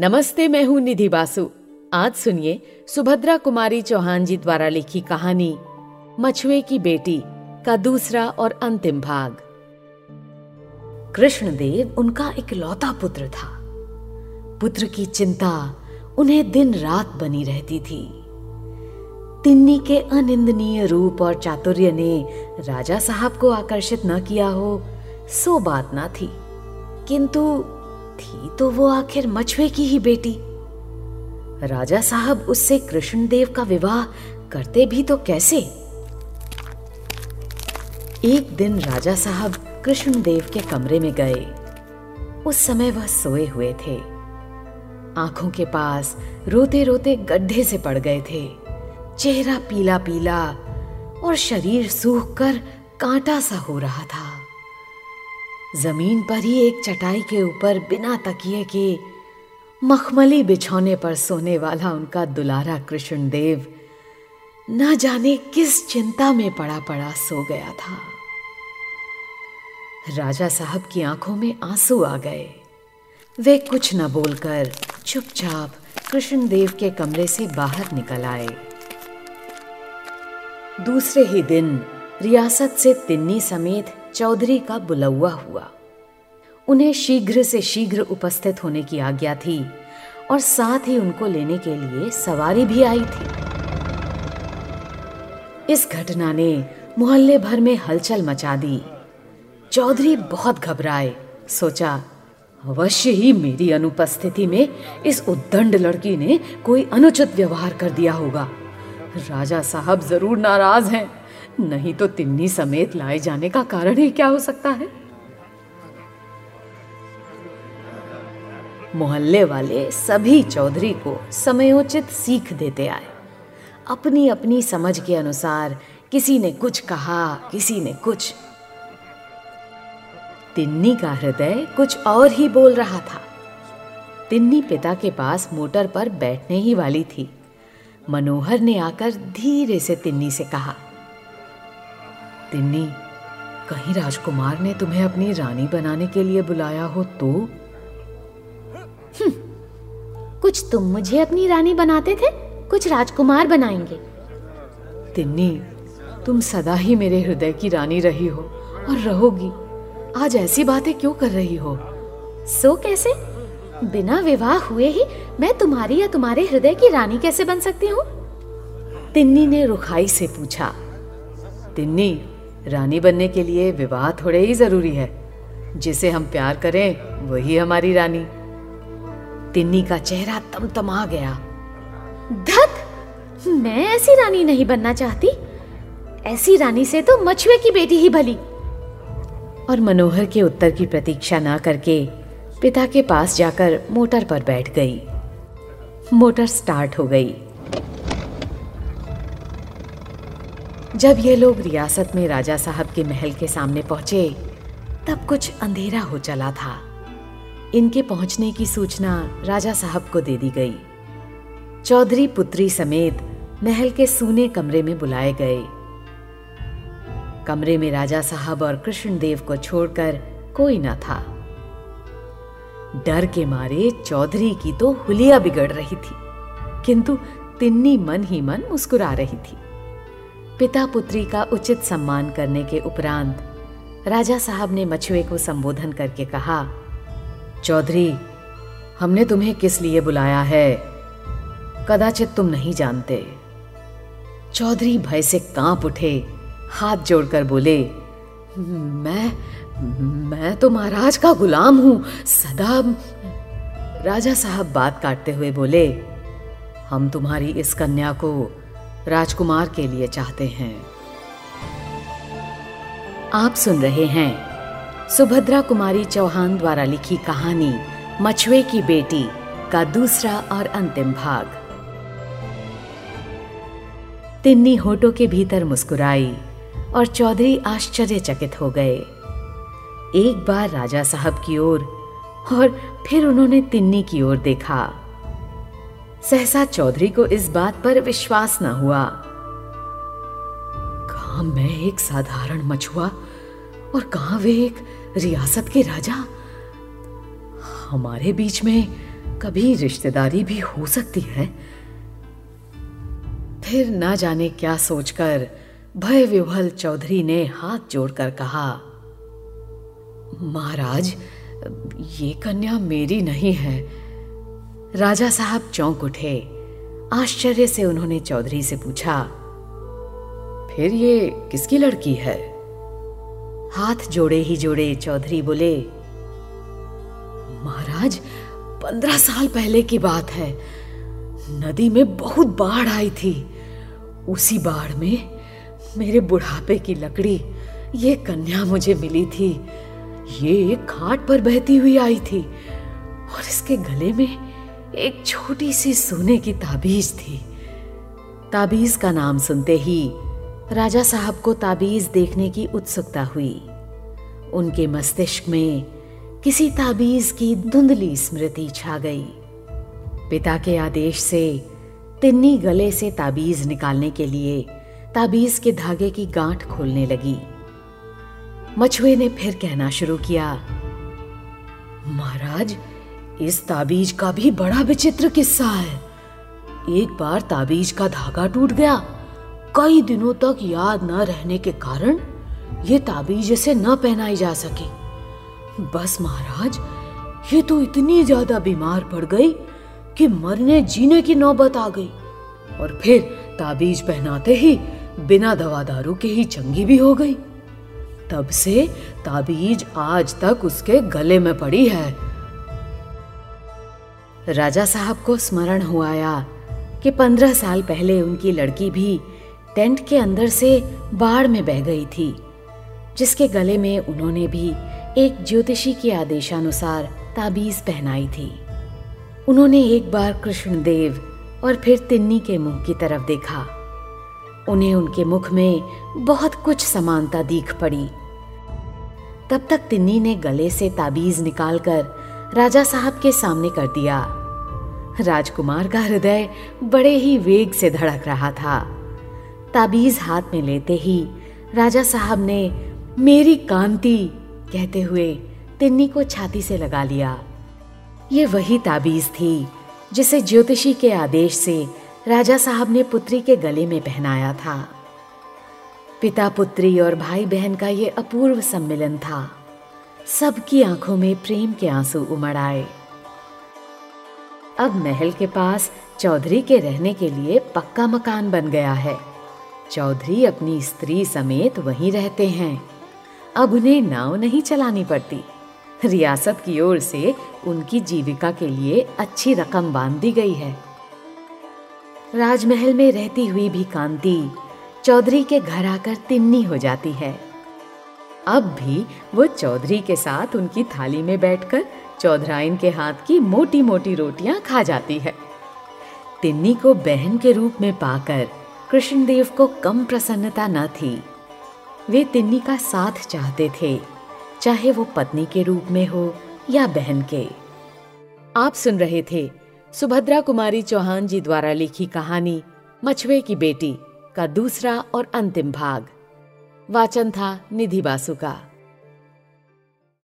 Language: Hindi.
नमस्ते, मैं हूँ निधि बासु। आज सुनिए सुभद्रा कुमारी चौहान जी द्वारा लिखी कहानी, मछुए की बेटी का दूसरा और अंतिम भाग। कृष्णदेव उनका इकलौता पुत्र था। पुत्र की चिंता उन्हें दिन रात बनी रहती थी। तिन्नी के अनिंदनीय रूप और चातुर्य ने राजा साहब को आकर्षित न किया हो, सो बात ना थी। किंतु थी तो वो आखिर मछुए की ही बेटी। राजा साहब उससे कृष्णदेव का विवाह करते भी तो कैसे? एक दिन राजा साहब कृष्णदेव के कमरे में गए। उस समय वह सोए हुए थे। आँखों के पास रोते रोते गड्ढे से पड़ गए थे। चेहरा पीला पीला और शरीर सूख कर कांटा सा हो रहा था। ज़मीन पर ही एक चटाई के ऊपर बिना तकिए के मखमली बिछौने पर सोने वाला उनका दुलारा कृष्णदेव न जाने किस चिंता में पड़ा पड़ा सो गया था। राजा साहब की आँखों में आँसू आ गए। वे कुछ न बोलकर चुपचाप कृष्णदेव के कमरे से बाहर निकल आए। दूसरे ही दिन रियासत से तिन्नी समेत चौधरी का बुलौआ हुआ। उन्हें शीघ्र से शीघ्र उपस्थित होने की आज्ञा थी और साथ ही उनको लेने के लिए सवारी भी आई थी। इस घटना ने मोहल्ले भर में हलचल मचा दी। चौधरी बहुत घबराए, सोचा, अवश्य ही मेरी अनुपस्थिति में इस उद्दंड लड़की ने कोई अनुचित व्यवहार कर दिया होगा। राजा साहब ज़रूर नाराज़ हैं। नहीं तो तिन्नी समेत लाए जाने का कारण ही क्या हो सकता है? मोहल्ले वाले सभी चौधरी को समयोचित सीख देते आए। अपनी अपनी समझ के अनुसार किसी ने कुछ कहा, किसी ने कुछ। तिन्नी का हृदय कुछ और ही बोल रहा था। तिन्नी पिता के पास मोटर पर बैठने ही वाली थी। मनोहर ने आकर धीरे से तिन्नी से कहा तिन्नी कहीं राजकुमार ने तुम्हें अपनी रानी बनाने के लिए बुलाया हो तो? हम्म, कुछ तुम मुझे अपनी रानी बनाते थे कुछ राजकुमार बनाएँगे। तिन्नी तुम सदा ही मेरे हृदय की रानी रही हो और रहोगी। आज ऐसी बातें क्यों कर रही हो? सो कैसे? बिना विवाह हुए ही मैं तुम्हारी या तुम्हारे हृदय की रानी कैसे बन सकती हूँ? तिन्नी ने रुखाई से पूछा। तिन्नी रानी बनने के लिए विवाह थोड़े ही ज़रूरी है। जिसे हम प्यार करें वही हमारी रानी। तिन्नी का चेहरा तमतमा गया। धत! मैं ऐसी रानी नहीं बनना चाहती। ऐसी रानी से तो मछुए की बेटी ही भली। और मनोहर के उत्तर की प्रतीक्षा ना करके पिता के पास जाकर मोटर पर बैठ गई। मोटर स्टार्ट हो गई। जब ये लोग रियासत में राजा साहब के महल के सामने पहुँचे, तब कुछ अंधेरा हो चला था। इनके पहुँचने की सूचना राजा साहब को दे दी गई। चौधरी पुत्री समेत महल के सूने कमरे में बुलाए गए। कमरे में राजा साहब और कृष्णदेव को छोड़कर कोई न था। डर के मारे चौधरी की तो हुलिया बिगड़ रही थी, किंतु तिन्नी मन ही मन मुस्कुरा रही थी। पिता पुत्री का उचित सम्मान करने के उपरांत, राजा साहब ने मछुए को संबोधन करके कहा, चौधरी, हमने तुम्हें किस लिए बुलाया है? कदाचित तुम नहीं जानते। चौधरी भय से काँप उठे, हाथ जोड़कर बोले, मैं मैं तो महाराज का गुलाम हूँ। सदा राजा साहब बात काटते हुए बोले, हम तुम्हारी इस कन्या को राजकुमार के लिए चाहते हैं। आप सुन रहे हैं सुभद्रा कुमारी चौहान द्वारा लिखी कहानी मछुए की बेटी का दूसरा और अंतिम भाग। तिन्नी होठों के भीतर मुस्कुराई और चौधरी आश्चर्यचकित हो गए। एक बार राजा साहब की ओर और फिर उन्होंने तिन्नी की ओर देखा। सहसा चौधरी को इस बात पर विश्वास न हुआ। कहा मैं एक साधारण मछुआ और कहा वे एक रियासत के राजा? हमारे बीच में कभी रिश्तेदारी भी हो सकती है। फिर ना जाने क्या सोचकर भय विभल चौधरी ने हाथ जोड़कर कहा, महाराज, ये कन्या मेरी नहीं है। राजा साहब चौंक उठे। आश्चर्य से उन्होंने चौधरी से पूछा, फिर ये किसकी लड़की है? हाथ जोड़े ही जोड़े चौधरी बोले, महाराज, पंद्रह साल पहले की बात है। नदी में बहुत बाढ़ आई थी। उसी बाढ़ में मेरे बुढ़ापे की लकड़ी, ये कन्या मुझे मिली थी। ये एक पर बहती हुई आई थी और इसके गले में एक छोटी सी सोने की ताबीज थी। ताबीज का नाम सुनते ही राजा साहब को ताबीज देखने की उत्सुकता हुई। उनके मस्तिष्क में किसी ताबीज की धुंधली स्मृति छा गई। पिता के आदेश से तिन्नी गले से ताबीज निकालने के लिए ताबीज के धागे की गांठ खोलने लगी। मछुए ने फिर कहना शुरू किया, महाराज इस ताबीज का भी बड़ा विचित्र किस्सा है। एक बार ताबीज का धागा टूट गया। कई दिनों तक याद न रहने के कारण ये ताबीज इसे न पहनाई जा सकी। बस महाराज, ये तो इतनी ज़्यादा बीमार पड़ गई कि मरने जीने की नौबत आ गई। और फिर ताबीज पहनाते ही बिना दवा दारू के ही चंगी भी हो गई। तब से ताबीज आज तक उसके गले में पड़ी है। राजा साहब को स्मरण हुआ कि पंद्रह साल पहले उनकी लड़की भी टेंट के अंदर से बाढ़ में बह गई थी, जिसके गले में उन्होंने भी एक ज्योतिषी के आदेशानुसार ताबीज पहनाई थी। उन्होंने एक बार कृष्णदेव और फिर तिन्नी के मुँह की तरफ़ देखा। उन्हें उनके मुख में बहुत कुछ समानता दिख पड़ी। तब तक तिन्नी ने गले से ताबीज निकालकर राजा साहब के सामने कर दिया। राजकुमार का हृदय बड़े ही वेग से धड़क रहा था। ताबीज हाथ में लेते ही राजा साहब ने मेरी कांति कहते हुए तिन्नी को छाती से लगा लिया। ये वही ताबीज थी जिसे ज्योतिषी के आदेश से राजा साहब ने पुत्री के गले में पहनाया था। पिता पुत्री और भाई बहन का ये अपूर्व सम्मेलन था। सबकी आँखों में प्रेम के आँसू उमड़ आए। अब महल के पास चौधरी के रहने के लिए पक्का मकान बन गया है। चौधरी अपनी स्त्री समेत वहीं रहते हैं। अब उन्हें नाव नहीं चलानी पड़ती। रियासत की ओर से उनकी जीविका के लिए अच्छी रकम बाँध दी गई है। राजमहल में रहती हुई भी कांति चौधरी के घर आकर तिन्नी हो जाती है। अब भी वो चौधरी के साथ उनकी थाली में बैठकर चौधराइन के हाथ की मोटी मोटी रोटियाँ खा जाती है। तिन्नी को बहन के रूप में पाकर कृष्णदेव को कम प्रसन्नता न थी। वे तिन्नी का साथ चाहते थे, चाहे वो पत्नी के रूप में हो या बहन के। आप सुन रहे थे सुभद्रा कुमारी चौहान जी द्वारा लिखी कहानी मछुए की बेटी का दूसरा और अंतिम भाग। वाचन था निधि बासु का।